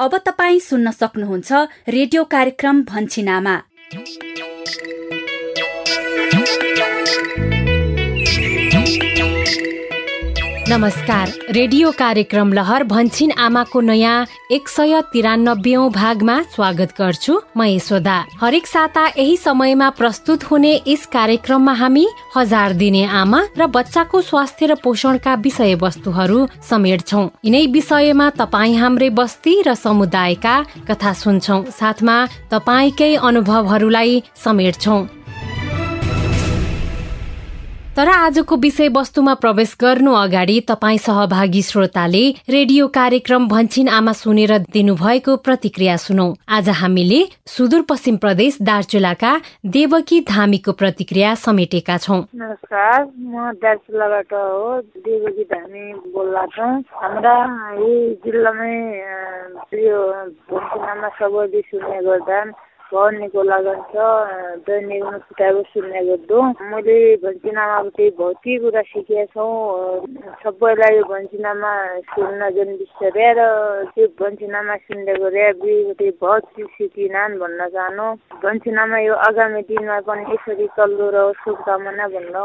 अब तपाईँ सुन्न सक्नुहुन्छ रेडियो कार्यक्रम भन्छिनामा नमस्कार। रेडियो कार्यक्रम लहर भन्छिन आमाको नयाँ एक सय तिरानब्बे भागमा स्वागत गर्छु म यशोदा। हरेक साता यही समयमा प्रस्तुत हुने यस कार्यक्रममा हामी हजार दिने आमा र बच्चाको स्वास्थ्य र पोषणका विषय वस्तुहरू समेट्छौ। यिनै विषयमा तपाईँ हाम्रै बस्ती र समुदायका कथा सुन्छौ। साथमा तपाईँकै अनुभवहरूलाई समेट्छौ। तर आजको विषयवस्तुमा प्रवेश गर्नु अगाडि तपाईँ सहभागी श्रोताले रेडियो कार्यक्रम भन्छिन आमा सुनेर दिनुभएको प्रतिक्रिया सुनौ। आज हामीले सुदूरपश्चिम प्रदेश दार्चुलाका देवकी धामीको प्रतिक्रिया समेटेका छौँ। नमस्कार म दार्चुलाबाट हो देवकी धामी बोल्ला सुन्ने पढ्नेको लगन छ दैनिक किताब सुन्ने गर्दो। मैले भन्छिनामाबाट भौतिक कुरा सिकेका छौँ सबैलाई यो भन्छिनामा सुन्न जुन बिस्तारै र त्यो भन्छिनामा सुन्दै गरे बहुत चिज सिकिनान् भन्न चाहनु। भन्छिनामा यो आगामी दिनमा पनि यसरी चल्दो र शुभकामना भन्न।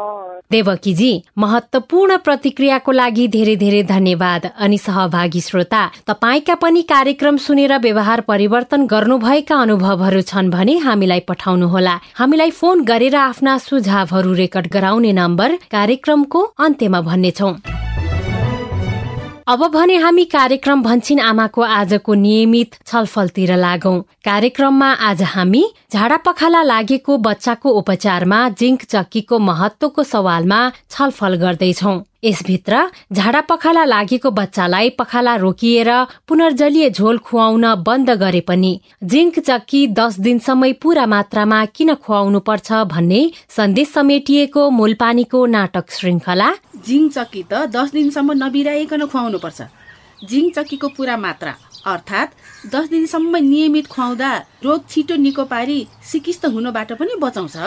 देवकीजी महत्वपूर्ण प्रतिक्रियाको लागि धेरै धेरै धन्यवाद। अनि सहभागी श्रोता तपाईँका पनि कार्यक्रम सुनेर व्यवहार परिवर्तन गर्नुभएका अनुभवहरू छन् भने हामीलाई पठाउनुहोला। हामीलाई फोन गरेर आफ्ना सुझावहरू रेकर्ड गराउने नम्बर कार्यक्रमको अन्त्यमा भन्नेछौ। अब भने हामी कार्यक्रम भन्छिन आमाको आजको नियमित छलफलतिर लागौं। कार्यक्रममा आज हामी झाडा पखाला लागेको बच्चाको उपचारमा जिङ्क चक्कीको महत्वको सवालमा छलफल गर्दैछौ। यसभित्र झाडा पखाला लागेको बच्चालाई पखाला रोकिएर पुनर्जलीय झोल खुवाउन बन्द गरे पनि। जिङ्क चक्की दस दिनसम्मै पूरा मात्रामा किन खुवाउनु पर्छ भन्ने सन्देश समेटिएको मूलपानीको नाटक श्रृङ्खला। जिङ्क चक्की त दस दिनसम्म नबिराइकन खुवाउनु पर्छ जिङ्क चक्कीको पूरा मात्रा अर्थात् दस दिनसम्म नियमित खुवाउँदा रोग छिटो निको पारी सिकिस्त हुनबाट पनि बचाउँछ।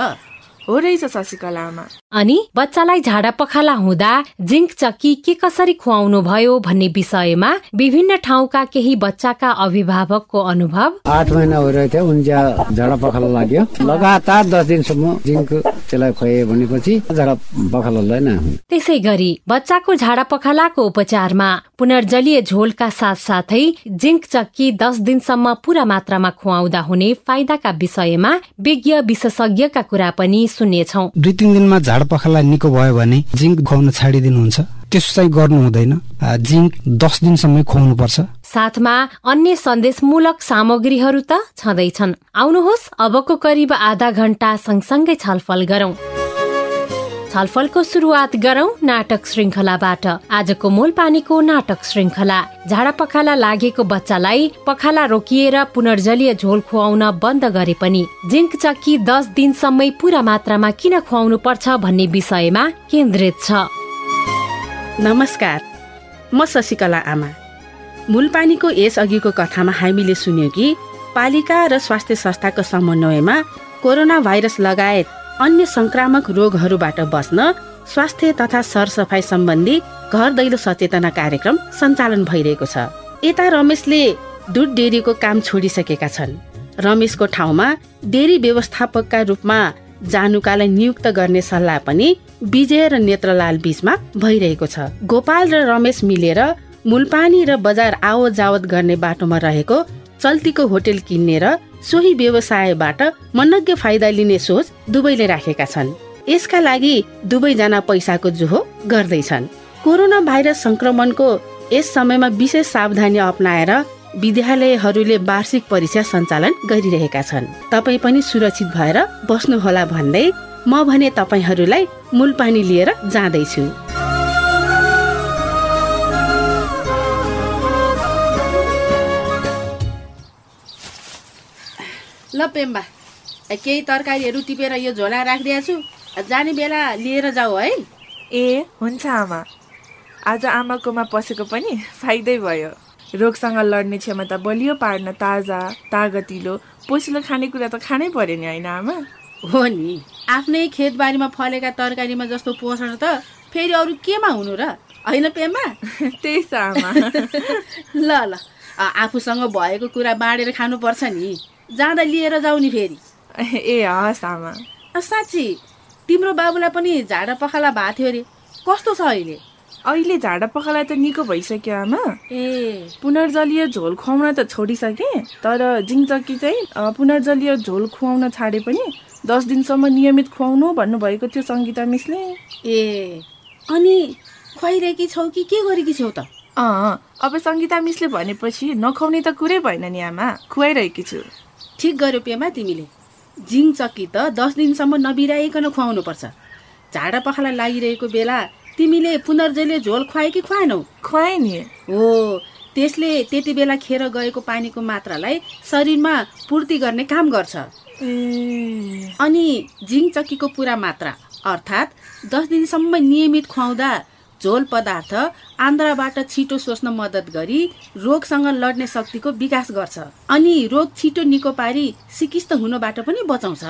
हो रहेछ शशिकलामा अनि बच्चालाई झाडा पखाला हुँदा जिङ्क चक्की के कसरी खुवाउनु भयो भन्ने विषयमा विभिन्न ठाउँका केही बच्चाका अभिभावकको अनुभव। आठ महिना भइरहेको थियो उनी झाडा पखाला लाग्यो। लगातार दस दिनसम्म जिङ्क त्यसलाई खुवाए भनेपछि झाडा पखाला त्यसै गरी बच्चाको झाडा पखालाको उपचारमा पुनर्जलीय झोलका साथ साथै जिङ्क चक्की दस दिनसम्म पूरा मात्रामा खुवाउँदा हुने फाइदाका विषयमा विज्ञ विशेषज्ञका कुरा पनि सुन्नेछौ। दुई तिन दिनमा झाड पखाला निको भयो भने जिङ्क खुवाउन छाडिदिनुहुन्छ। त्यसो चाहिँ गर्नु हुँदैन। जिङ्क दस दिनसम्म खुवाउनु पर्छ साथमा अन्य सन्देशमूलक सामग्रीहरू त छँदैछन्। आउनुहोस् अबको करिब आधा घण्टा सँगसँगै छलफल गरौं। छलफलको सुरुवात गरौं नाटक श्रृङ्खलाबाट आजको मूल पानीको नाटक श्रृङ्खला झाडा पखाला लागेको बच्चालाई पखाला रोकिएर पुनर्जलीय झोल खुवाउन बन्द गरे पनि। जिङ्क चक्की दस दिनसम्मै पूरा मात्रामा किन खुवाउनु पर्छ भन्ने विषयमा केन्द्रित छ। नमस्कार म शशिकला आमा। मूलपानीको यस अघिको कथामा हामीले सुन्यौँ कि पालिका र स्वास्थ्य संस्थाको समन्वयमा कोरोना भाइरस लगायत अन्य संक्रामक रोगहरूबाट बच्न स्वास्थ्य तथा सरसफाइ सम्बन्धी घर दैलो सचेतना कार्यक्रम सञ्चालन भइरहेको छ। यता रमेशले दुध डेरीको काम छोडिसकेका छन्। रमेशको ठाउँमा डेरी व्यवस्थापकका रूपमा जानुकालाई नियुक्त गर्ने सल्लाह पनि विजय र नेत्रलाल बीचमा भइरहेको छ। गोपाल र रमेश मिलेर मूलपानी र बजार आवत जावत गर्ने बाटोमा रहेको चल्तीको होटेल किन्ने र सोही व्यवसायबाट मनज्ञ फाइदा लिने सोच दुवैले राखेका छन्। यसका लागि दुवैजना पैसाको जुहो गर्दैछन्। कोरोना भाइरस संक्रमणको यस समयमा विशेष सावधानी अप्नाएर विद्यालयहरूले वार्षिक परीक्षा सञ्चालन गरिरहेका छन्। तपाईँ पनि सुरक्षित भएर बस्नुहोला भन्दै म भने तपाईँहरूलाई मूलपानी लिएर जाँदैछु। ल पेम्बा केही तरकारीहरू टिपेर यो झोला राखिदिएको छु। जाने बेला लिएर जाऊ है। ए हुन्छ आमा। आज आमाकोमा पसेको पनि फाइदै भयो। रोगसँग लड्ने क्षमता बलियो पार्न ताजा तागतिलो पोसिलो खानेकुरा त खानै पर्यो नि होइन आमा? हो नि। आफ्नै खेतबारीमा फलेका तरकारीमा जस्तो पोषण त फेरि अरू केमा हुनु र? होइन पेम्बा? त्यही छ आमा। ल ल। आफूसँग भएको कुरा बाँडेर खानुपर्छ नि। जाँदा लिएर जाऊ नि फेरि। ए हस् आमा। साँच्ची तिम्रो बाबुलाई पनि झाडा पखाला भएको थियो अरे। कस्तो छ अहिले? अहिले झाडा पखाला त निको भइसक्यो आमा। ए। पुनर्जलीय झोल खुवाउन त छोडिसकेँ तर जिङचक्की चाहिँ पुनर्जलीय झोल खुवाउन छाडे पनि दस दिनसम्म नियमित खुवाउनु भन्नुभएको थियो सङ्गीता मिसले। ए अनि खुवाइरहेकी छौ कि के गरेकी छौ त? अँ अब सङ्गीता मिसले भनेपछि नखुवाउने त कुरै भएन नि आमा। खुवाइरहेकी छु। ठिक गर्यो पेमा तिमीले। जिङ चक्की त दस दिनसम्म नबिराइकन खुवाउनुपर्छ। झाडा पखाला लागिरहेको बेला तिमीले पुनर्जलीय झोल खुवायो कि खुवाएनौ? खुवाएँ नि। हो त्यसले त्यति बेला खेर गएको पानीको मात्रालाई शरीरमा पूर्ति गर्ने काम गर्छ। अनि जिङ चक्कीको पुरा मात्रा अर्थात् दस दिनसम्म नियमित खुवाउँदा झोल पदार्थ आन्द्राबाट छिटो सोच्न मद्दत गरी रोगसँग लड्ने शक्तिको विकास गर्छ। अनि रोग छिटो निको पारी सिकिस्त हुनबाट पनि बचाउँछ।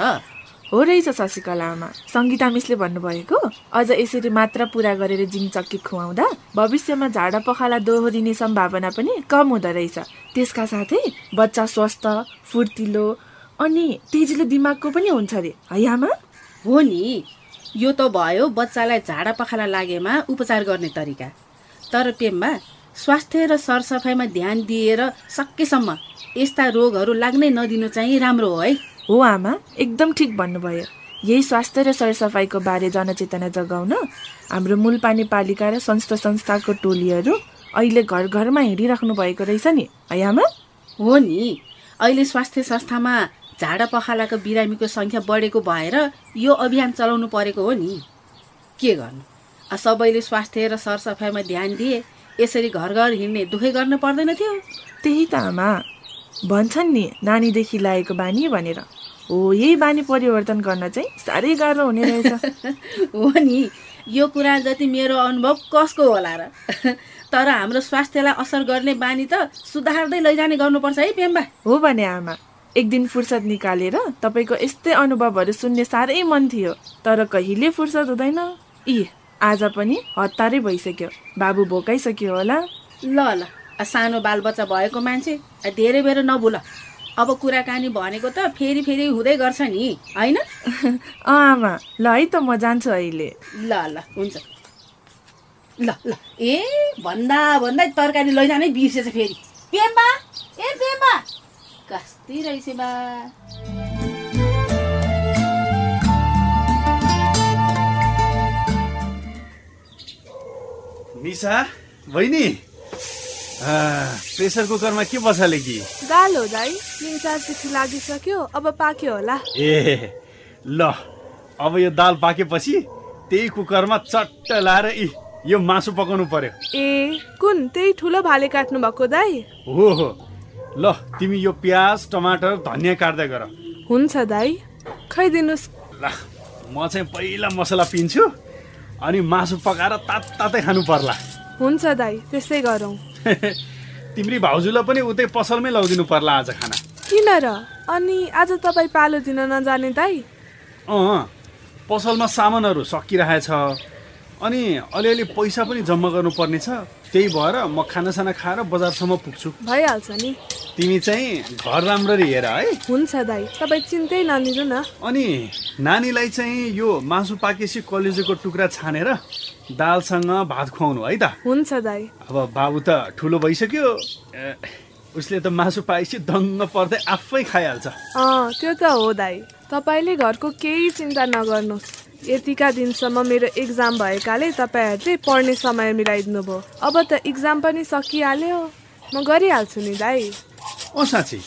हो रहेछ शशिकला आमा सङ्गीता मिसले भन्नुभएको अझ यसरी मात्रा पुरा गरेर जिङ चक्की खुवाउँदा भविष्यमा झाडा पखाला दोहोरिने सम्भावना पनि कम हुँदो रहेछ। त्यसका साथै बच्चा स्वस्थ फुर्तिलो अनि तेजिलो दिमागको पनि हुन्छ अरे। है आमा? हो नि। यो त भयो बच्चालाई झाडा पखाला लागेमा उपचार गर्ने तरिका। तर पेम्बा स्वास्थ्य र सरसफाइमा ध्यान दिएर सकेसम्म यस्ता रोगहरू लाग्नै नदिनु चाहिँ राम्रो हो है। हो आमा एकदम ठिक भन्नुभयो। यही स्वास्थ्य र सरसफाइको बारे जनचेतना जगाउन हाम्रो मूलपानी पालिका र संस्था संस्थाको टोलीहरू अहिले घर घरमा हिँडिराख्नु भएको रहेछ नि है आमा? हो नि। अहिले स्वास्थ्य संस्थामा झाडा पखालाको बिरामीको सङ्ख्या बढेको भएर यो अभियान चलाउनु परेको हो नि। के गर्नु? सबैले स्वास्थ्य र सरसफाइमा ध्यान दिए यसरी घर घर हिँड्ने दुखै गर्न पर्दैन थियो। त्यही त आमा। भन्छन् नि नानीदेखि लागेको बानी भनेर। हो यही बानी परिवर्तन गर्न चाहिँ साह्रै गाह्रो हुने रहेछ। हो नि यो कुरा जति मेरो अनुभव कसको होला र? तर हाम्रो स्वास्थ्यलाई असर गर्ने बानी त सुधार्दै लैजाने गर्नुपर्छ है पेम्बा। हो भने आमा। एक दिन फुर्सद निकालेर तपाईँको यस्तै अनुभवहरू सुन्ने साह्रै मन थियो तर कहिले फुर्सद हुँदैन। यी आज पनि हतारै भइसक्यो। बाबु भोकाइसक्यो होला। ल ल सानो बालबच्चा भएको मान्छे धेरै बेर नभुल। अब कुराकानी भनेको त फेरि फेरि हुँदै गर्छ नि होइन? अँ आमा ल है त म जान्छु अहिले। ल ल हुन्छ। ल ल ए भन्दा भन्दा तरकारी लैजानै बिर्सेछ फेरि। पेम्बा ए पेम्बा! कस्ती रहेछ बा निसा बहिनी आ, प्रेसर कुकरमा के बसाले कि दाल हो दाइ तिन चार सिटी लागिसक्यो अब पाक्यो होला ए ल अब यो दाल पाकेपछि त्यही कुकरमा चट्ट लाएर इ यो मासु पकाउनु पर्यो ए कुन त्यही ठुलो भाले काट्नु भएको दाइ हो हो ल तिमी यो प्याज टमाटर धनियाँ काट्दै गर। हुन्छ दाइ खाइदिनुहोस्। ल म चाहिँ पहिला मसला पिन्छु अनि मासु पकाएर तात तातै खानु पर्ला। हुन्छ दाइ त्यस्तै गरौँ। तिम्री भाउजूलाई पनि उतै पसलमै लगिदिनु पर्ला आज खाना। किन र? अनि आज तपाईँ पालो दिन नजाने दाइ अँ पसलमा सामानहरू सकिरहेछ अनि अलिअलि पैसा पनि जम्मा गर्नुपर्ने छ। त्यही भएर म खानासाना खाएर बजारसम्म पुग्छु। भइहाल्छ नि। तिमी चाहिँ घर राम्ररी हेर है। हुन्छ दाइ तपाईँ चिन्तै नलिनु न। अनि नानीलाई चाहिँ यो मासु पाकेपछि कलेजोको टुक्रा छानेर दालसँग भात खुवाउनु है त। हुन्छ दाइ अब बाबु त ठुलो भइसक्यो। उसले त मासु पाएपछि दङ्ग पर्दै आफै खाइहाल्छ। अँ त्यो त हो दाइ तपाईँले घरको केही चिन्ता नगर्नुहोस्। यतिका दिनसम्म मेरो इक्जाम भएकाले तपाईँहरूले पढ्ने समय मिलाइदिनु भयो। अब त इक्जाम पनि सकिहाल्यो। म गरिहाल्छु नि दाइ ओ साँच्ची।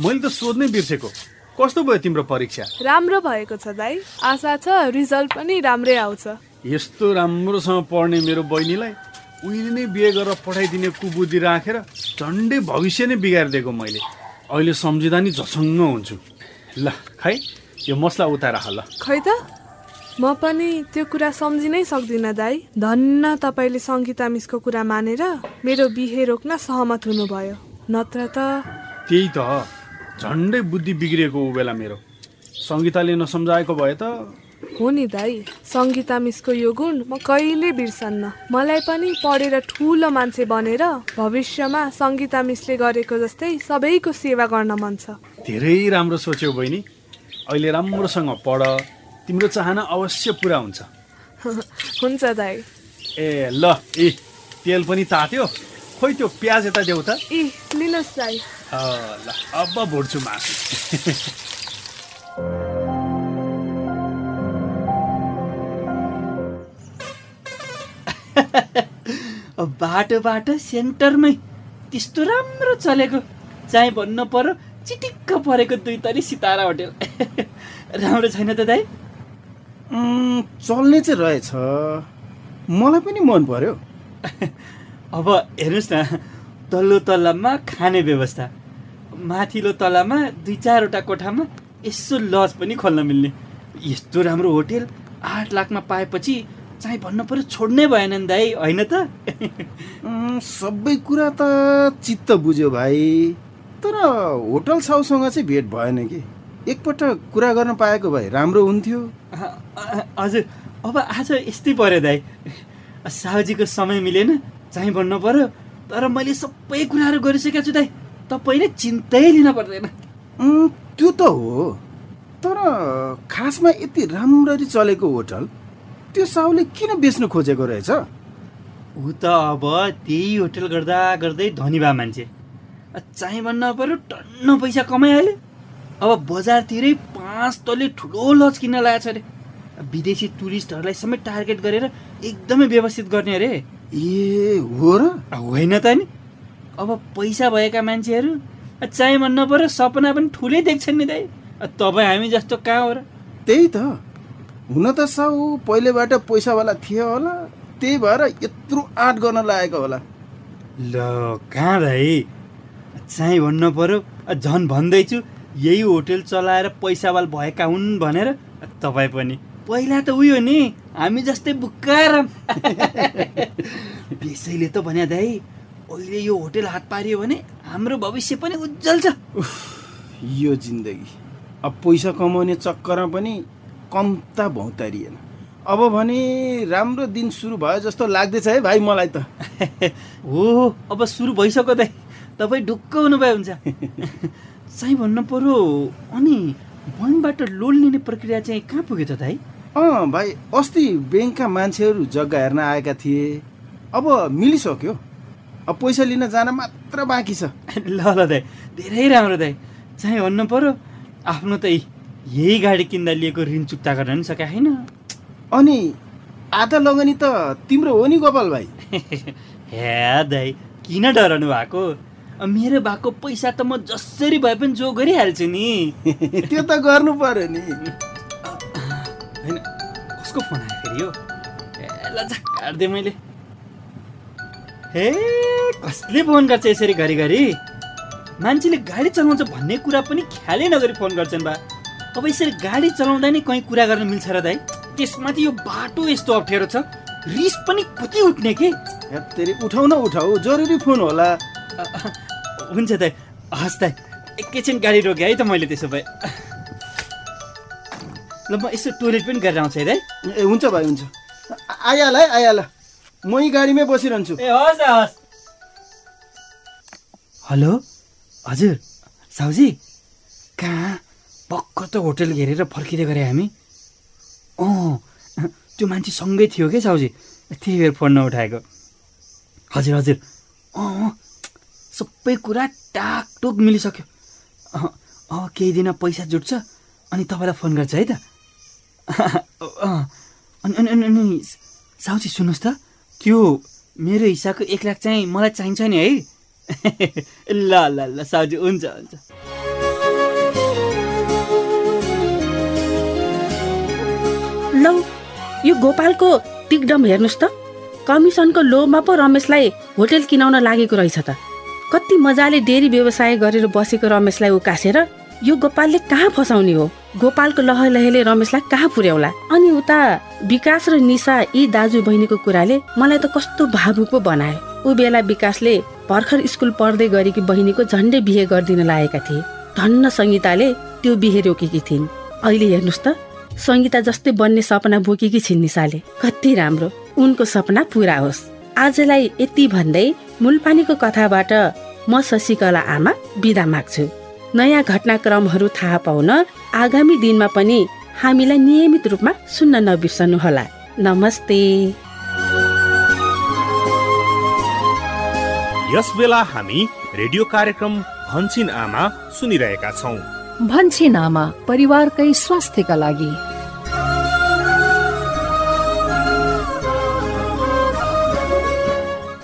मैले त सोध्नै बिर्सेको। कस्तो भयो तिम्रो परीक्षा? राम्रो भएको छ दाइ आशा छ रिजल्ट पनि राम्रै आउँछ। यस्तो राम्रोसँग पढ्ने मेरो बहिनीलाई उहिले नै बिहे गरेर पठाइदिने कुबुद्धि राखेर झन्डै भविष्य नै बिगारिदिएको मैले। अहिले सम्झिँदा नि झसङ्ग हुन्छु। ल खै यो मसला उतार हाल ल। खै त? म पनि त्यो कुरा सम्झिनै सक्दिनँ दाइ धन्न तपाईँले सङ्गीता मिसको कुरा मानेर मेरो बिहे रोक्न सहमत हुनुभयो। नत्र त त्यही त झन्डै बुद्धि बिग्रिएको ऊ बेला मेरो। सङ्गीताले नसम्झाएको भए त हो नि दाई सङ्गीता मिसको यो गुण म कहिले बिर्सन्न। मलाई पनि पढेर ठुलो मान्छे बनेर भविष्यमा सङ्गीता मिसले गरेको जस्तै सबैको सेवा गर्न मन छ। धेरै राम्रो सोच्यौ बहिनी। अहिले राम्रोसँग पढ तिम्रो चाहना अवश्य पुरा हुन्छ। हुन्छ दाई। ए ल ए तेल पनि तात्यो। खोइ त्यो प्याज यता देऊ त। ए लिनुहोस् दाई। ल अब भुट्छु मासु। बाटो बाटो सेन्टरमै त्यस्तो राम्रो चलेको चाहिँ भन्नु पर्यो चिटिक्क परेको दुई तरी सितारा होटेल। राम्रो छैन त दाइ चल्ने चाहिँ रहेछ। मलाई पनि मन पर्यो। अब हेर्नुहोस् न तल्लो तल्लामा खाने व्यवस्था। माथिल्लो तलामा दुई चारवटा कोठामा यसो लज पनि खोल्न मिल्ने। यस्तो राम्रो होटेल आठ लाखमा पाएपछि चाहिँ भन्नु पर्यो छोड्नै भएन नि दाई होइन त? सबै कुरा त चित्त बुझ्यो भाइ। तर होटल साउसँग चाहिँ भेट भएन कि। एकपल्ट कुरा गर्न पाएको भए राम्रो हुन्थ्यो। हजुर अब आज यस्तै पऱ्यो दाई। साहुजीको समय मिलेन चाहिँ भन्नु पर्यो तर मैले सबै कुराहरू गरिसकेको छु दाई। तपाईँले चिन्तै लिन पर्दैन। त्यो त हो। तर खासमा यति राम्ररी चलेको होटल त्यो साहुले किन बेच्नु खोजेको रहेछ? ऊ त अब त्यही होटल गर्दा गर्दै धनी भए मान्छे। चाहिँ भन्न पर्यो टन्न पैसा कमाइहाल्यो। अब बजारतिरै पाँच तले ठुलो लज किन्न लागेको छ अरे। विदेशी टुरिस्टहरूलाई समेत टार्गेट गरेर एकदमै व्यवस्थित गर्ने अरे। ए हो र? होइन त नि। अब पैसा भएका मान्छेहरू चाहिँ भन्न पर्यो सपना पनि ठुलै देख्छन् नि दाइ। तपाईँ हामी जस्तो कहाँ हो र? त्यही त। हुन त साउ पहिलेबाट पैसावाला थियो होला त्यही भएर यत्रो आँट गर्न लागेको होला। ल कहाँ दाइ चाहिँ भन्नु पर्यो झन् भन्दैछु यही होटेल चलाएर पैसावाल भएका हुन् भनेर तपाईँ पनि। पहिला त उयो नि हामी जस्तै बुक्कार त्यसैले त भने दाइ अहिले यो होटेल हात पारियो भने हाम्रो भविष्य पनि उज्जवल छ। यो जिन्दगी। अब पैसा कमाउने चक्करमा पनि कम्ता भौतारिएन अब भने राम्रो दिन सुरु भयो जस्तो लाग्दैछ है भाइ मलाई त। हो अब सुरु भइसक्यो दाइ तपाईँ ढुक्क हुनुभयो हुन्छ। चाहिँ भन्नु पर्यो अनि बैङ्कबाट लोन लिने प्रक्रिया चाहिँ कहाँ पुग्यो त दाइ अँ भाइ अस्ति ब्याङ्कका मान्छेहरू जग्गा हेर्न आएका थिए। अब मिलिसक्यो। अब पैसा लिन जान मात्र बाँकी छ। ल ल दाइ धेरै राम्रो दाइ। चाहिँ भन्नु पर्यो आफ्नो त यही गाडी किन्दा लिएको ऋण चुक्ता गर्न पनि सकेका छैन अनि आधा लगनी त तिम्रो हो नि गोपाल भाइ। हे दाइ किन डराउनु भएको? मेरो भएको पैसा त म जसरी भए पनि जो गरिहाल्छु नि। त्यो त गर्नु पर्यो नि। होइन कसको फोन आयो फेरि यो? ल काटिदिएँ मैले। हे कसले फोन गर्छ यसरी घरिघरि? मान्छेले गाडी चलाउँछ भन्ने कुरा पनि ख्यालै नगरी फोन गर्छन् बा। अब यसरी गाडी चलाउँदा नै कहीँ कुरा गर्न मिल्छ र दाइ त्यसमाथि यो बाटो यस्तो अप्ठ्यारो छ। रिस पनि कति उठ्ने के? उठाउ न उठाउ जरुरी फोन होला। हुन्छ दाइ हस् दाइ एकैछिन गाडी रोकेँ है त मैले त्यसो भए। ल म यसो टोइलेट पनि गरेर आउँछु है दाइ ए हुन्छ भाइ हुन्छ। आइहाल है आइहाल। म यही गाडीमै बसिरहन्छु। ए हस् हस्। हेलो? हजुर साउजी? कहाँ? भर्खर त होटल घेरेर फर्किँदै गरे हामी? अँ त्यो मान्छे सँगै थियो क्या साउजी? त्यही भएर फोन नउठाएको हजुर हजुर। अँ सबै कुरा टाकटुक मिलिसक्यो। अँ अँ केही दिन पैसा जुट्छ अनि तपाईँलाई फोन गर्छ है त। अनि अनि अनि साउजी सुन्नुहोस् त। त्यो मेरो हिसाबको एक लाख चाहिँ मलाई चाहिन्छ नि है। ल ल ल साउजी हुन्छ हुन्छ। लौ यो गोपालको टिकडम हेर्नुहोस् त। कमिसनको लोभमा पो रमेशलाई होटेल किनाउन लागेको रहेछ त। कति मजाले डेरी व्यवसाय गरेर बसेको रमेशलाई उकासेर यो गोपालले कहाँ फसाउने हो? गोपालको लह लहेले रमेशलाई कहाँ पुर्याउला? अनि उता विकास र निशा यी दाजु बहिनीको कुराले मलाई त कस्तो भावुक पो बनाए। ऊ बेला विकासले भर्खर स्कुल पढ्दै गरेकी बहिनीको झन्डै बिहे गरिदिन लागेका थिए। धन्न सङ्गीताले त्यो बिहे रोकेकी थिइन्। अहिले हेर्नुहोस् त। सङ्गीता जस्तै बन्ने सपना बोकेकी छिन् निसाले। कति राम्रो। उनको सपना पुरा होस्। आजलाई यति भन्दै मूलपानीको कथाबाट म शशिकला आमा बिदा माग्छु। नयाँ घटनाक्रमहरू थाहा पाउन आगामी दिनमा पनि हामीलाई नियमित रूपमा सुन्न नबिर्सनुहोला। नमस्ते। यस बेला हामी रेडियो कार्यक्रम भन्छिन आमा सुनिरहेका छौँ। भन्छिन आमा परिवारकै स्वास्थ्यका लागि।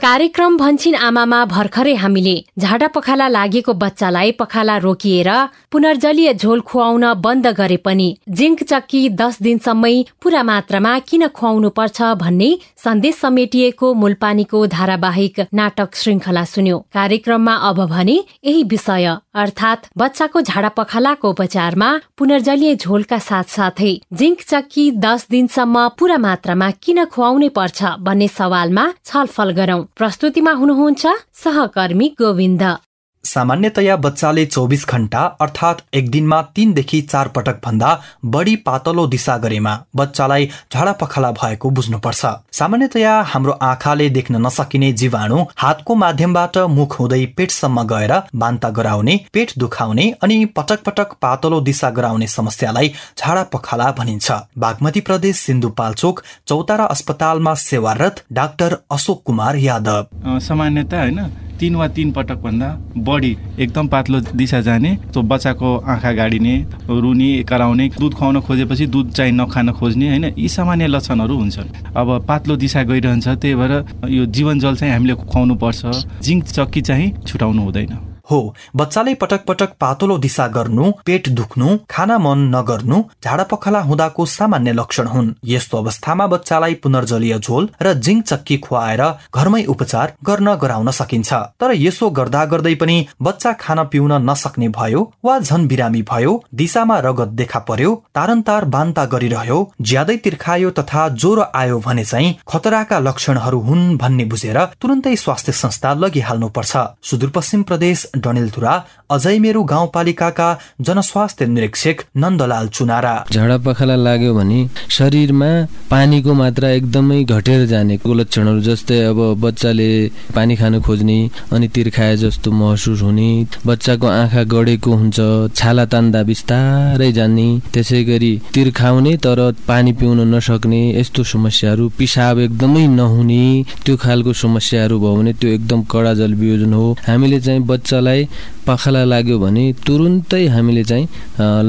कार्यक्रम भन्छिन आमामा भर्खरै हामीले झाडा पखाला लागेको बच्चालाई पखाला रोकिएर पुनर्जलीय झोल खुवाउन बन्द गरे पनि जिङ्क चक्की दस दिनसम्मै पूरा मात्रामा किन खुवाउनु पर्छ भन्ने सन्देश समेटिएको मूलपानीको धारावाहिक नाटक श्रृङ्खला सुन्यो। कार्यक्रममा अब भने यही विषय। अर्थात् बच्चाको झाडा पखालाको उपचारमा पुनर्जलीय झोलका साथसाथै जिङ्क चक्की दस दिनसम्म पूरा मात्रामा किन खुवाउनै पर्छ भन्ने सवालमा छलफल गरौं। प्रस्तुतिमा हुनुहुन्छ सहकर्मी गोविन्द। सामान्यतया बच्चाले चौबिस घण्टा अर्थात् एक दिनमा तीनदेखि चार पटक भन्दा बढी पातलो दिशा गरेमा बच्चालाई झाडा पखाला भएको बुझ्नुपर्छ। सामान्यतया हाम्रो आँखाले देख्न नसकिने जीवाणु हातको माध्यमबाट मुख हुँदै पेटसम्म गएर बान्ता गराउने पेट दुखाउने अनि पटक पटक पातलो दिशा गराउने समस्यालाई झाडा पखाला भनिन्छ। बागमती प्रदेश सिन्धुपाल्चोक चौतारा अस्पतालमा सेवारत डाक्टर अशोक कुमार यादव। सामान्यता होइन तिन वा तिन पटक भन्दा बढी एकदम पातलो दिशा जाने त्यो बच्चाको आँखा गाडिने रुनी कराउने दुध खुवाउन खोजेपछि दुध चाहिँ नखान खोज्ने होइन यी सामान्य लक्षणहरू हुन्छन्। अब पातलो दिशा गइरहन्छ त्यही भएर यो जीवन जल चाहिँ हामीले खुवाउनु पर्छ जिङ्क चक्की चाहिँ छुटाउनु हुँदैन। हो बच्चाले पटक पटक पातलो दिशा गर्नु पेट दुख्नु खाना मन नगर्नु झाडा पखाला हुँदाको सामान्य लक्षण हुन्। यस्तो अवस्थामा बच्चालाई पुनर्जलीय झोल र जिङ्क चक्की खुवाएर घरमै उपचार गर्न गराउन सकिन्छ। तर यसो गर्दा गर्दै पनि बच्चा खान पिउन नसक्ने भयो वा झन बिरामी भयो दिशामा रगत देखा पर्यो तारन्तार बान्ता गरिरह्यो ज्यादै तिर्खायो तथा ज्वरो आयो भने चाहिँ खतराका लक्षणहरू हुन् भन्ने बुझेर तुरन्तै स्वास्थ्य संस्था लगिहाल्नु पर्छ सुदूरपश्चिम प्रदेश डडेलधुरा अझै मेरो गाउँपालिकाका जनस्वास्थ्य निरीक्षक नन्दलाल चुनारा। झाडा पखाला लाग्यो भने शरीरमा पानीको मात्रा एकदमै घटेर जानेको लक्षणहरू जस्तै अब बच्चाले पानी खान खोज्ने अनि तिर्खाए जस्तो महसुस हुने बच्चाको आँखा गढेको हुन्छ छाला तान्दा बिस्तारै जाने त्यसै गरी तिर्खाउने तर पानी पिउन नसक्ने यस्तो समस्याहरू पिसाब एकदमै नहुने त्यो खालको समस्याहरू भयो भने त्यो एकदम कडा जल वियोजन हो। हामीले चाहिँ बच्चालाई पखाला लाग्यो भने तुरुन्तै हामीले चाहिँ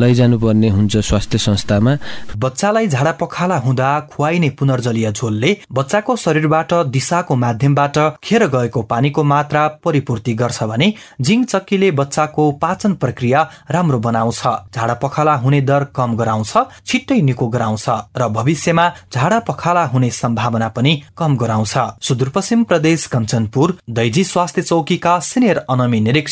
लैजानु पर्ने हुन्छ स्वास्थ्य संस्थामा। बच्चालाई झाडा पखाला हुँदा खुवाइने पुनर्जलीय झोलले बच्चाको शरीरबाट दिशाको माध्यमबाट खेर गएको पानीको मात्रा परिपूर्ति गर्छ भने जिङ चक्कीले बच्चाको पाचन प्रक्रिया राम्रो बनाउँछ। झाडा पखाला हुने दर कम गराउँछ छिट्टै निको गराउँछ र भविष्यमा झाडा पखाला हुने सम्भावना पनि कम गराउँछ। सुदूरपश्चिम प्रदेश कञ्चनपुर दैजी स्वास्थ्य चौकीका सिनियर अनमी निरीक्षक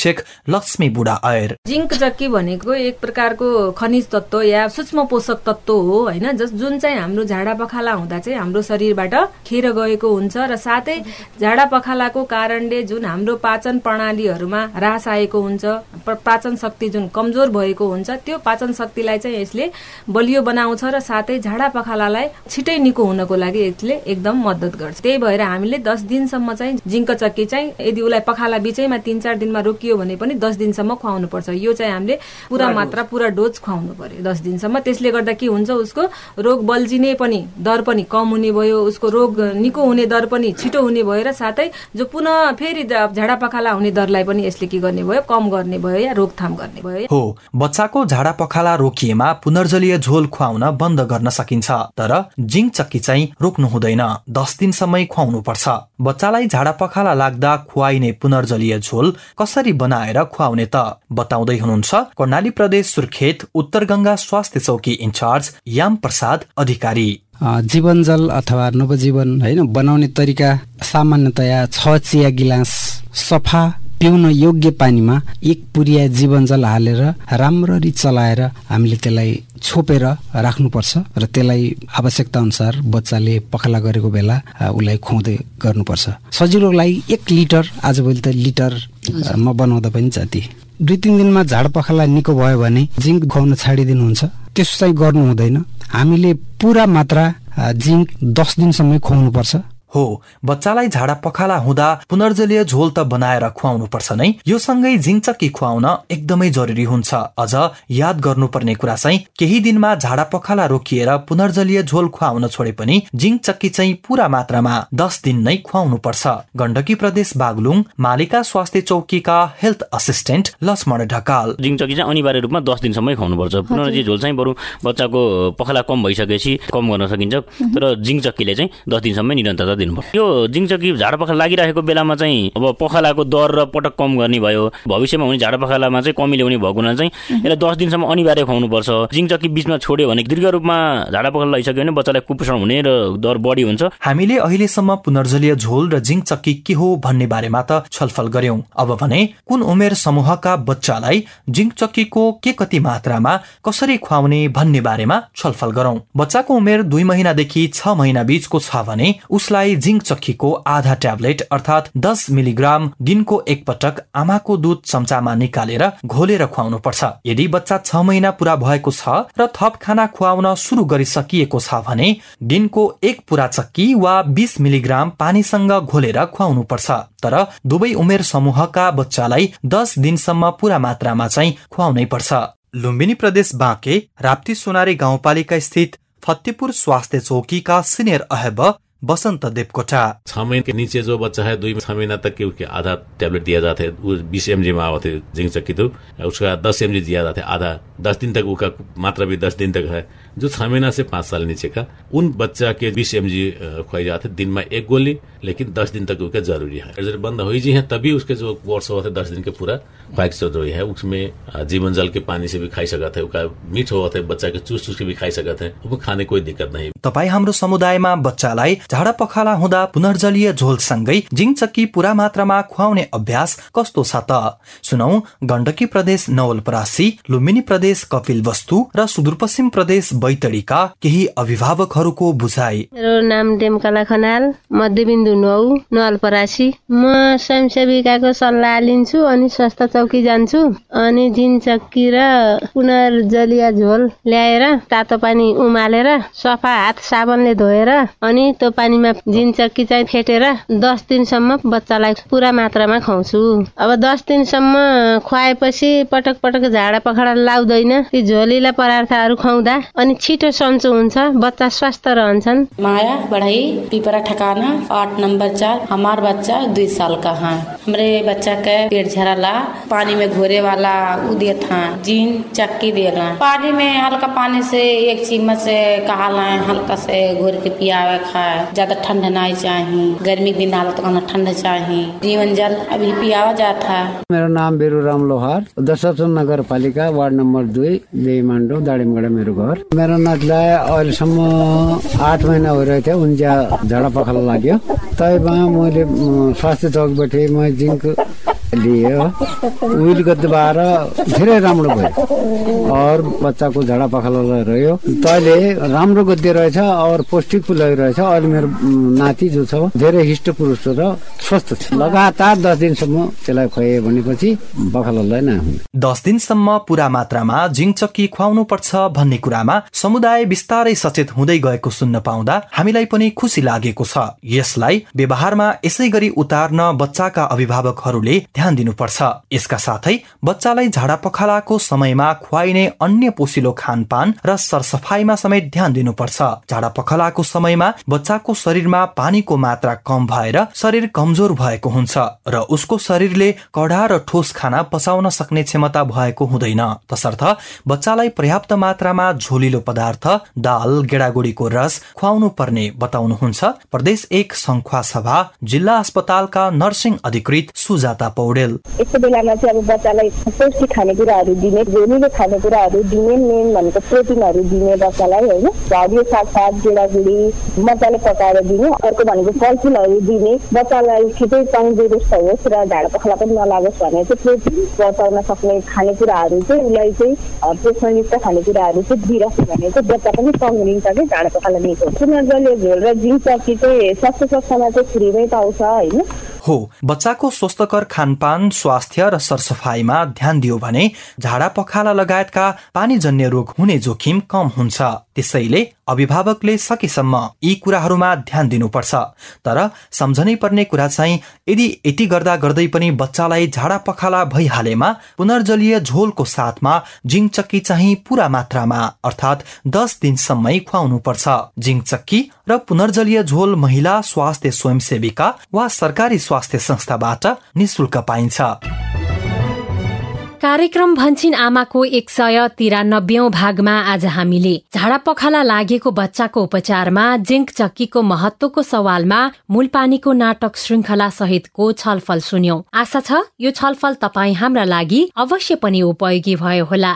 लक्ष्मी बुढा अयर जिङ्क चक्की भनेको? एक प्रकारको खनिज तत्व या सूक्ष्म पोषक तत्व हो होइन? जुन चाहिँ हाम्रो झाडा पखाला हुँदा चाहिँ हाम्रो शरीरबाट खेर गएको हुन्छ र साथै झाडा पखालाको कारणले जुन हाम्रो पाचन प्रणालीहरूमा ह्रास आएको हुन्छ पाचन शक्ति जुन कमजोर भएको हुन्छ त्यो पाचन शक्तिलाई चाहिँ यसले बलियो बनाउँछ र साथै झाडा पखालालाई छिटै निको हुनको लागि यसले एकदम मद्दत गर्छ। त्यही भएर हामीले दस दिनसम्म चाहिँ जिङ्क चक्की चाहिँ यदि उसलाई पखाला बिचैमा तिन चार दिनमा रोकियो भने पनि दस दिनसम्म खुवाउनु पर्छ यो चाहिँ हामीले पुरा मात्रा पुरा डोज खुवाउनु पर्यो दस दिनसम्म। त्यसले गर्दा के हुन्छ उसको रोग बल्झिने पनि दर पनि कम हुने भयो। उसको रोग निको हुने दर पनि छिटो हुने भयो र साथै जो पुनः फेरि झाडा पखाला हुने दरलाई पनि यसले के गर्ने भयो? कम गर्ने भयो या रोकथाम गर्ने भयो? हो बच्चाको झाडा पखाला रोकिएमा पुनर्जलीय झोल खुवाउन बन्द गर्न सकिन्छ। तर जिङ चक्की चाहिँ रोक्नु हुँदैन। दस दिनसम्मै खुवाउनु पर्छ बच्चालाई झाडा पखाला लाग्दा खुवाइने पुनर्जलीय झोल कसरी बनाएर खुवाउने त बताउँदै हुनुहुन्छ कर्णाली प्रदेश सुर्खेत उत्तर गंगा स्वास्थ्य चौकी इन्चार्ज याम प्रसाद अधिकारी। जीवनजल अथवा नवजीवन होइन बनाउने तरिका सामान्यतया छ चिया गिलास सफा पिउन योग्य पानीमा एक पुरिया जीवनजल हालेर राम्ररी चलाएर हामीले त्यसलाई छोपेर राख्नुपर्छ र त्यसलाई आवश्यकता अनुसार बच्चाले पखाला गरेको बेला उसलाई खुवाउँदै गर्नुपर्छ। सजिलोको लागि एक लिटर आजभोलि त लिटरमा बनाउँदा पनि जाति। दुई तिन दिनमा झाड पखाला निको भयो भने जिङ्क खुवाउन छाडिदिनुहुन्छ। त्यसो चाहिँ गर्नु हुँदैन। हामीले पुरा मात्रा जिङ्क दस दिनसम्म खुवाउनुपर्छ। हो। बच्चालाई झाडा पखाला हुँदा पुनर्जलीय झोल त बनाएर खुवाउनु पर्छ नै। यो सँगै जिङचक्की खुवाउन एकदमै जरुरी हुन्छ। अझ याद गर्नुपर्ने कुरा चाहिँ केही दिनमा झाडा पखाला रोकिएर पुनर्जलीय झोल खुवाउन छोडे पनि जिङचक्की चाहिँ पूरा मात्रामा दस दिन नै खुवाउनु पर्छ गण्डकी प्रदेश बागलुङ मालिका स्वास्थ्य चौकीका हेल्थ असिस्टेन्ट लक्ष्मण ढकाल। जिङचक्की चाहिँ अनिवार्य रूपमा दस दिनसम्मै खुवाउनु पर्छ पुनर्जलीय झोल चाहिँ बरु बच्चाको पखाला कम भइसकेपछि कम गर्न सकिन्छ। तर जिङचक्कीले चाहिँ दस दिनसम्मै निरन्तरता दिनुपर्छ यो जिङचकी झाडा पखाला लागिरहेको बेलामा चाहिँ अब पखालाको दर र पटक कम गर्ने भयो। भविष्यमा हुने झाडा पखालामा चाहिँ कमी ल्याउने भएको हुनाले चाहिँ यसलाई दस दिनसम्म अनिवार्य खुवाउनुपर्छ। जिङचकी बिचमा छोड्यो भने दीर्घ रूपमा झाडा पखाला लगाइसक्यो भने बच्चालाई कुपोषण हुने र दर बढी हुन्छ। हामीले अहिलेसम्म पुनर्जलीय झोल र जिङचक्की के हो भन्ने बारेमा त छलफल गर्यौं। अब भने कुन उमेर समूहका बच्चालाई जिङचक्कीको के कति मात्रामा कसरी खुवाउने भन्ने बारेमा छलफल गरौं। बच्चाको उमेर दुई महिनादेखि छ महिना बीचको छ भने उसलाई जिङ्क चक्कीको आधा ट्याब्लेट अर्थात् दस मिलिग्राम दिनको एकपटक आमाको दुध चम्चामा निकालेर घोलेर खुवाउनु पर्छ यदि बच्चा छ महिना पूरा भएको छ र थप खाना खुवाउन सुरु गरिसकिएको छ भने दिनको एक पुरा चक्की वा बिस मिलिग्राम पानीसँग घोलेर खुवाउनु पर्छ तर दुवै उमेर समूहका बच्चालाई दस दिनसम्म पूरा मात्रामा चाहिँ खुवाउनै पर्छ। लुम्बिनी प्रदेश बाँके राप्ती सोनारी गाउँपालिका स्थित फतेपुर स्वास्थ्य चौकीका सिनियर अहब बसंत देवकोटा छह महीने के नीचे जो बच्चा है दो छह महीना तक के आधा टैबलेट दिया जाता है। वो बीस एम में आवा थे जिंक चक्की तो। उसका दस एम दिया जाता है आधा। दस दिन तक उसका मात्रा भी दस दिन तक है। जो छह महीना से पांच साल नीचे का उन बच्चा के बीस एम जी खुआई जाते दिन में एक गोली लेकिन दस दिन तक उसका जरूरी है। जब बंद हुई जी है तभी उसके जो कोर्स हुआ था दस दिन के पूरा ख्वाइक जरूरी है। उसमें जीवन जल के पानी से भी खाई सका थे उसका मीठ हुआ था बच्चा के चूस चूस के भी खाई सका थे उसमें खाने कोई दिक्कत नहीं। तपाईँ हाम्रो समुदायमा बच्चालाई झाडा पखाला हुँदा पुनर्जलीय झोलसँगै जिङचक्की पूरा मात्रामा खुवाउने अभ्यास कस्तो छ त? सुनौ गण्डकी प्रदेश नवलपरासी लुम्बिनी प्रदेश कपिल वस्तु र सुदूरपश्चिम प्रदेश बैतडीका केही अभिभावकहरूको बुझाइ। मेरो नाम डेमकला खनाल मध्यबिन्दु नौ नवलपरासी। म स्वयंसेविकाको सल्लाह लिन्छु अनि स्वास्थ्य चौकी जान्छु अनि जिनचक्की र पुनर्जलीय झोल ल्याएर तातो पानी उमालेर सफा हात साबनले धोएर अनि त्यो पानीमा जिनचक्की चाहिँ फेटेर दस दिनसम्म बच्चालाई पुरा मात्रामा खुवाउँछु। अब दस दिनसम्म खुवाएपछि पटक पटक झाडा पखडा लाउँदैन। ती झोलिला पदार्थहरू खुवाउँदा अनि छिटो सन्चो हुन्छ बच्चा स्वस्थ रहन्छन्। माया बढ़ाई पिपरा ठकाना आठ नंबर चार हमार बच्चा दुई साल का है। हमरे बच्चा पेट झरला पानी घोरे वाला उ चक्की पानी हल्का पानी से एक चम्मच से कहाला हल्का से घोर के खाए। ज्यादा ठंड नहीं चाहिए गर्मी दिन हालत तो ठंड चाहिए जीवन जल अभी पियावा जाता। है मेरो नाम बिरुराम लोहार दशरथन नगरपालिका वार्ड नम्बर दुई देवीमाण्डो दाडिमगढा मेरो घर। मेरो नातिलाई अहिलेसम्म आठ महिना भइरहेको थियो उन्जा झाडा पखाला लाग्यो। तैमा मैले स्वास्थ्य चौकबाट म जिङ्क लिए उइल गद्दाएर धेरै राम्रो भयो। और बच्चाको झाडा पखाला रह्यो। तैले राम्रो गद्दी रहेछ और पौष्टिक पनि लगिरहेछ अहिले मेरो नाति जो छ धेरै हिष्टपुरुष र स्वस्थ छ। लगातार दस दिनसम्म त्यसलाई खुवाए भनेपछि पखालालाई नै दस दिनसम्म पूरा मात्रामा जिङचक्की खुवाउनु पर्छ भन्ने कुरामा समुदाय बिस्तारै सचेत हुँदै गएको सुन्न पाउँदा हामीलाई पनि खुसी लागेको छ। यसलाई व्यवहारमा यसै गरी उतार्न बच्चाका अभिभावकहरूले ध्यान दिनुपर्छ। यसका साथै बच्चालाई झाडा पखालाको समयमा खुवाइने अन्य पोसिलो खानपान र सरसफाइमा समेत ध्यान दिनुपर्छ। झाडा पखालाको समयमा बच्चाको शरीरमा पानीको मात्रा कम भएर शरीर कमजोर भएको हुन्छ र उसको शरीरले कडा र ठोस खाना पचाउन सक्ने क्षमता भएको हुँदैन। तसर्थ बच्चालाई पर्याप्त मात्रामा झोलिलो पदार्थ दाल गेडागुडीको रस खुवाउनु पर्ने बताउनुहुन्छ। प्रदेश एक संखुवा सभा जिल्ला अस्पतालका नर्सिङ अधिकृत सुजाता पौडेल यस्तो बेलामा चाहिँ अब बच्चालाई पौष्टिक खानेकुराहरू दिने झोलिलो खानेकुराहरू दिने मेन भनेको प्रोटिनहरू दिने बच्चालाई होइन हरियो सागपात गेडागुडी मजाले पकाएर दिने अर्को भनेको फलफुलहरू दिने बच्चालाई छिटै तन्दुरुस्त होस् र झाडा पखला पनि नलागोस् भने चाहिँ प्रोटिन बचाउन सक्ने खानेकुराहरू चाहिँ उसलाई चाहिँ पोषणयुक्त खानेकुराहरू चाहिँ दिइराख्यो भने चाहिँ बच्चा पनि तङ्गिन्छ कि झाडा पखाला निको पुनर्जलीय झोल र जिङ चक्की चाहिँ स्वास्थ्य संस्थामा चाहिँ फ्रीमै पाउँछ होइन? हो बच्चाको स्वस्थकर खानपान स्वास्थ्य र सरसफाइमा ध्यान दियो भने झाडा पखाला लगायतका पानीजन्य रोग हुने जोखिम कम हुन्छ। त्यसैले अभिभावकले सकेसम्म यी कुराहरूमा ध्यान दिनुपर्छ। तर सम्झनै पर्ने कुरा चाहिँ यदि यति गर्दा गर्दै पनि बच्चालाई झाडा पखाला भइहालेमा पुनर्जलीय झोलको साथमा जिङ चक्की चाहिँ पूरा मात्रामा अर्थात् दस दिनसम्मै खुवाउनुपर्छ। जिङ चक्की र पुनर्जलीय झोल महिला स्वास्थ्य स्वयंसेविका वा सरकारी स्वास्थ्य संस्थाबाट निशुल्क पाइन्छ। कार्यक्रम भन्छिन आमाको एक सय तिरानब्बेौं भागमा आज हामीले। झाडा पखाला लागेको बच्चाको उपचारमा जिङ्क चक्कीको महत्वको सवालमा मूलपानीको नाटक श्रृङ्खला सहितको छलफल सुन्यौं। आशा छ यो छलफल तपाईँ हाम्रा लागि अवश्य पनि उपयोगी भयो होला।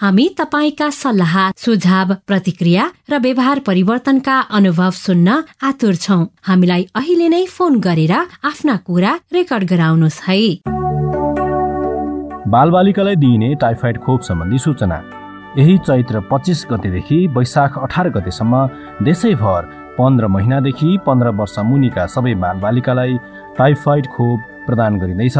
हामी तपाईँका सल्लाह सुझाव प्रतिक्रिया र व्यवहार परिवर्तनका अनुभव सुन्न आतुर छौ। हामीलाई अहिले नै फोन गरेर आफ्ना कुरा रेकर्ड गराउनुहोस् है। बालबालिकालाई दिइने टाइफाइड खोप सम्बन्धी सूचना। यही चैत्र पच्चिस गतेदेखि वैशाख अठार गतेसम्म देशैभर पन्ध्र महिनादेखि पन्ध्र वर्ष मुनिका सबै बालबालिकालाई टाइफाइड खोप प्रदान गरिँदैछ।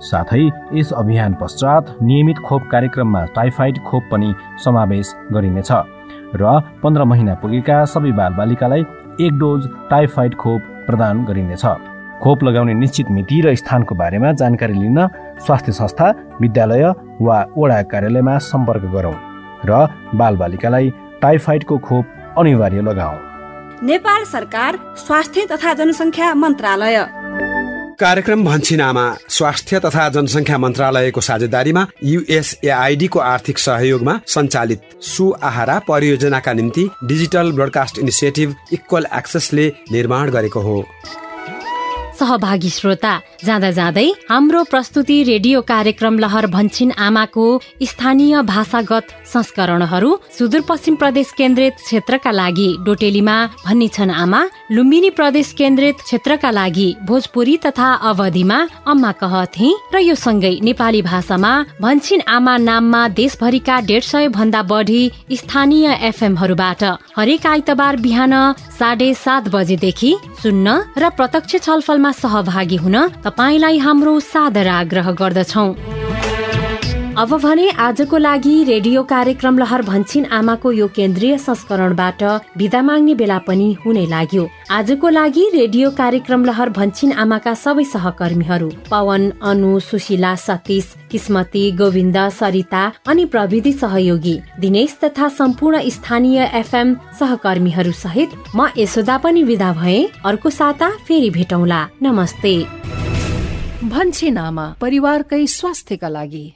साथै यस अभियान पश्चात नियमित खोप कार्यक्रममा टाइफाइड खोप पनि समावेश गरिनेछ र पन्ध्र महिना पुगेका सबै बालबालिकालाई एक डोज टाइफाइड खोप प्रदान गरिनेछ। खोप लगाउने निश्चित मिति र स्थानको बारेमा जानकारी लिन स्वास्थ्य संस्था विद्यालय वा वडा कार्यालयमा सम्पर्क गरौँ र बालबालिकालाई टाइफाइडको खोप अनिवार्य लगाऊ। नेपाल सरकार स्वास्थ्य तथा जनसङ्ख्या मन्त्रालय। कार्यक्रम भन्छिनामा स्वास्थ्य तथा जनसङ्ख्या मन्त्रालयको साझेदारीमा युएसएआइडीको आर्थिक सहयोगमा सञ्चालित सुआहारा परियोजनाका निम्ति डिजिटल ब्रोडकास्ट इनिसिएटिभ इक्वल एक्सेसले निर्माण गरेको हो। सहभागी श्रोता जाँदा जाँदै हाम्रो प्रस्तुति रेडियो कार्यक्रम लहर भन्छिन आमाको स्थानीय भाषागत संस्करणहरू सुदूरपश्चिम प्रदेश केन्द्रित क्षेत्रका लागि डोटेलीमा भनिन्छन् आमा। लुम्बिनी प्रदेश केन्द्रित क्षेत्रका लागि भोजपुरी तथा अवधिमा अम्मा कहथे र यो सँगै नेपाली भाषामा भन्छिन आमा नाममा देशभरिका डेढ सय भन्दा बढी स्थानीय एफएमहरूबाट हरेक आइतबार बिहान साढे सात बजेदेखि सुन्न र प्रत्यक्ष छलफलमा सहभागी हुन तपाईँलाई हाम्रो सादर आग्रह गर्दछौ। अब भने आजको लागि रेडियो कार्यक्रम लहर भन्छिन आमाको यो केन्द्रीय संस्करणबाट विदा माग्ने बेला पनि हुने लाग्यो। आजको लागि रेडियो कार्यक्रम लहर भन्छिन आमाका सबै सहकर्मीहरू पवन अनु सुशीला सतीश किस्मती गोविन्द सरिता अनि प्रविधि सहयोगी दिनेश तथा सम्पूर्ण स्थानीय एफएम सहकर्मीहरू सहित म यशोदा पनि विदा भए। अर्को साता फेरि भेटौँला। नमस्ते। भन्छिन आमा परिवारकै स्वास्थ्यका लागि।